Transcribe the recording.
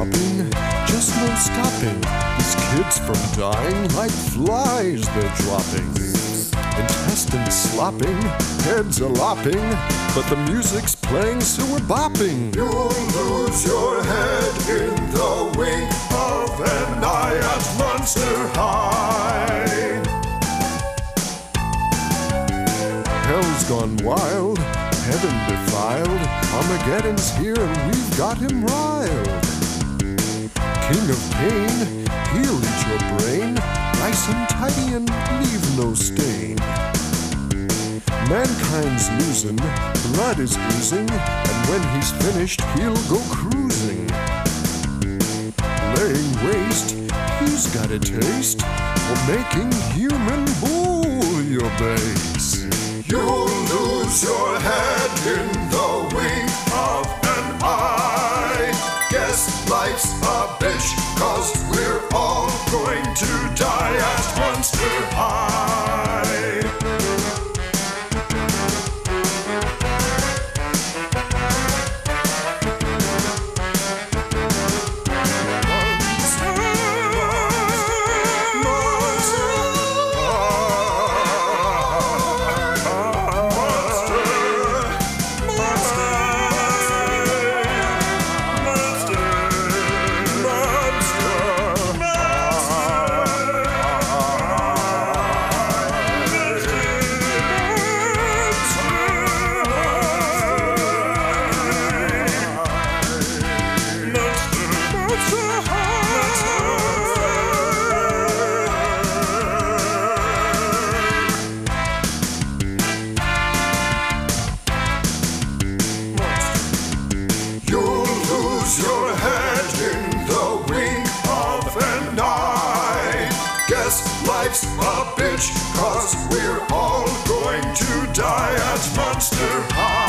stopping, just no stopping. These kids from dying like flies they're dropping. Intestines slopping, heads are lopping, but the music's playing so we're bopping. You'll lose your head in the wink of an eye at Monster High. Hell's gone wild, heaven defiled, Armageddon's here and we've got him riled. King of pain, he'll eat your brain, nice and tidy and leave no stain. Mankind's losing, blood is oozing, and when he's finished, he'll go cruising. Laying waste, he's got a taste for making human bouillabaisse. You'll lose your head in Giant Monster High.